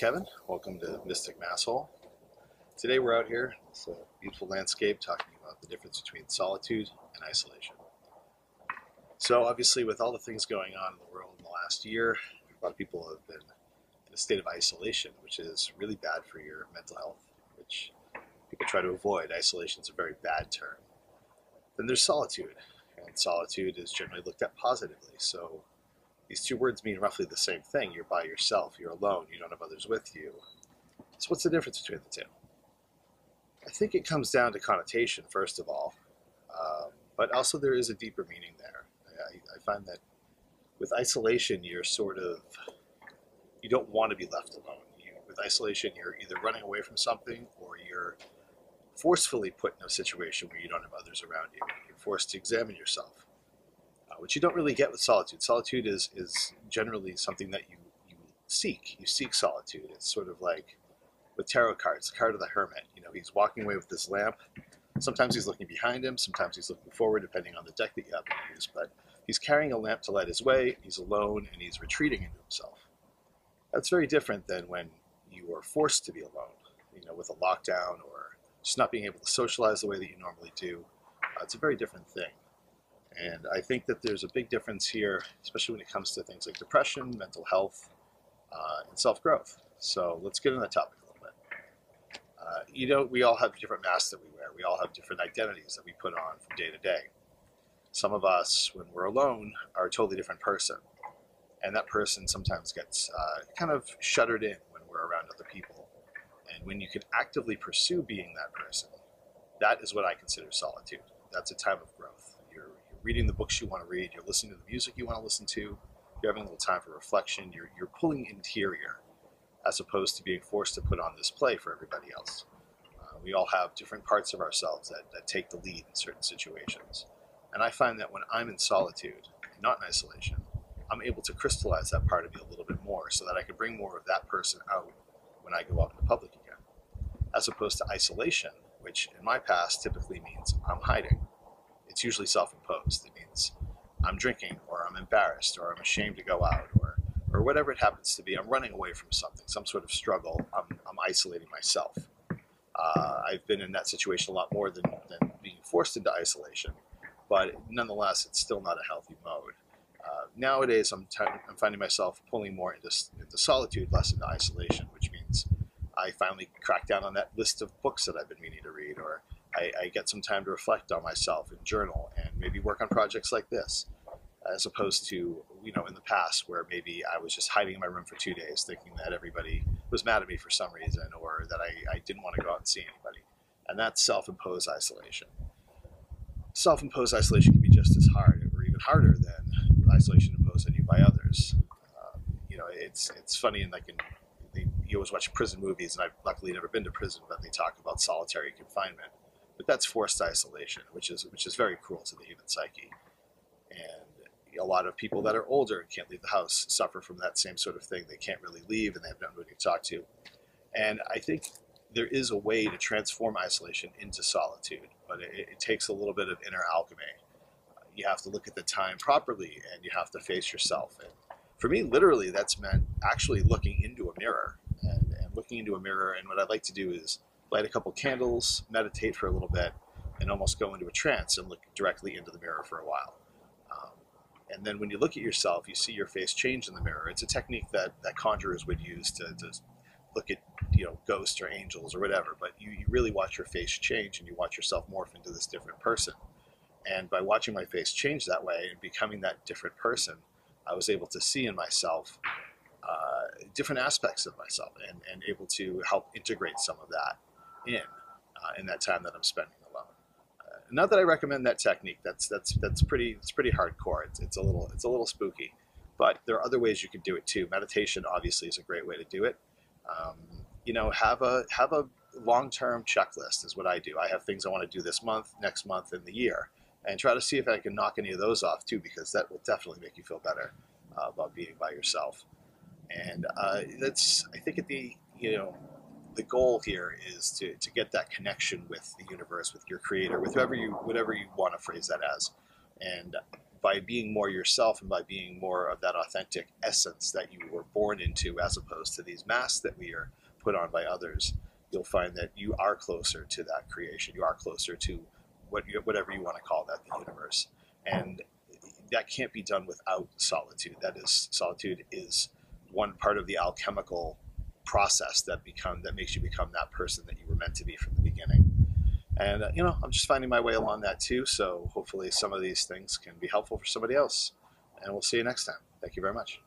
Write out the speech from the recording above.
Kevin. Welcome to Mystic Masshole. Today we're out here. It's a beautiful landscape talking about the difference between solitude and isolation. So obviously with all the things going on in the world in the last year, a lot of people have been in a state of isolation, which is really bad for your mental health, which people try to avoid. Isolation is a very bad term. Then there's solitude, and solitude is generally looked at positively. So these two words mean roughly the same thing. You're by yourself, you're alone, you don't have others with you. So, what's the difference between the two? I think it comes down to connotation, first of all, um, but also there is a deeper meaning there. I, I find that with isolation, you're sort of, you don't want to be left alone. You, with isolation, you're either running away from something or you're forcefully put in a situation where you don't have others around you. You're forced to examine yourself which you don't really get with solitude. Solitude is is generally something that you you seek. You seek solitude. It's sort of like with tarot cards, the card of the hermit. You know, he's walking away with this lamp. Sometimes he's looking behind him. Sometimes he's looking forward, depending on the deck that you happen to use. But he's carrying a lamp to light his way. He's alone and he's retreating into himself. That's very different than when you are forced to be alone. You know, with a lockdown or just not being able to socialize the way that you normally do. Uh, it's a very different thing. And I think that there's a big difference here, especially when it comes to things like depression, mental health, uh, and self growth. So let's get into that topic a little bit. Uh, you know, we all have different masks that we wear, we all have different identities that we put on from day to day. Some of us, when we're alone, are a totally different person. And that person sometimes gets uh, kind of shuttered in when we're around other people. And when you can actively pursue being that person, that is what I consider solitude. That's a time of growth reading the books you want to read, you're listening to the music you want to listen to, you're having a little time for reflection, you're, you're pulling interior as opposed to being forced to put on display for everybody else. Uh, we all have different parts of ourselves that, that take the lead in certain situations. And I find that when I'm in solitude, not in isolation, I'm able to crystallize that part of me a little bit more so that I can bring more of that person out when I go out in the public again. As opposed to isolation, which in my past typically means I'm hiding it's usually self-imposed. It means I'm drinking, or I'm embarrassed, or I'm ashamed to go out, or or whatever it happens to be. I'm running away from something, some sort of struggle. I'm, I'm isolating myself. Uh, I've been in that situation a lot more than, than being forced into isolation, but nonetheless, it's still not a healthy mode. Uh, nowadays, I'm, t- I'm finding myself pulling more into, into solitude, less into isolation, which means I finally crack down on that list of books that I've been meaning to read, or I, I, get some time to reflect on myself and journal and maybe work on projects like this, as opposed to you know in the past where maybe I was just hiding in my room for two days, thinking that everybody was mad at me for some reason or that I, I didn't want to go out and see anybody, and that's self-imposed isolation. Self-imposed isolation can be just as hard or even harder than isolation imposed on you by others. Uh, you know, it's it's funny and like in you always watch prison movies, and I've luckily never been to prison, but they talk about solitary confinement but that's forced isolation, which is which is very cruel to the human psyche. And a lot of people that are older and can't leave the house suffer from that same sort of thing. They can't really leave, and they have nobody to talk to. And I think there is a way to transform isolation into solitude, but it, it takes a little bit of inner alchemy. You have to look at the time properly, and you have to face yourself. And for me, literally, that's meant actually looking into a mirror and, and looking into a mirror. And what I'd like to do is light a couple candles, meditate for a little bit, and almost go into a trance and look directly into the mirror for a while. Um, and then when you look at yourself, you see your face change in the mirror. It's a technique that, that conjurers would use to, to look at you know ghosts or angels or whatever. But you, you really watch your face change and you watch yourself morph into this different person. And by watching my face change that way and becoming that different person, I was able to see in myself uh, different aspects of myself and, and able to help integrate some of that in uh, in that time that I'm spending alone. Uh, not that I recommend that technique. That's that's that's pretty it's pretty hardcore. It's, it's a little it's a little spooky, but there are other ways you can do it too. Meditation obviously is a great way to do it. Um, you know, have a have a long-term checklist is what I do. I have things I want to do this month, next month, and the year, and try to see if I can knock any of those off too, because that will definitely make you feel better uh, about being by yourself. And uh, that's I think at the you know the goal here is to, to get that connection with the universe, with your creator, with whoever you, whatever you want to phrase that as. And by being more yourself and by being more of that authentic essence that you were born into, as opposed to these masks that we are put on by others, you'll find that you are closer to that creation. You are closer to what you, whatever you want to call that, the universe. And that can't be done without solitude. That is, solitude is one part of the alchemical process that become that makes you become that person that you were meant to be from the beginning. And uh, you know, I'm just finding my way along that too. So hopefully, some of these things can be helpful for somebody else. And we'll see you next time. Thank you very much.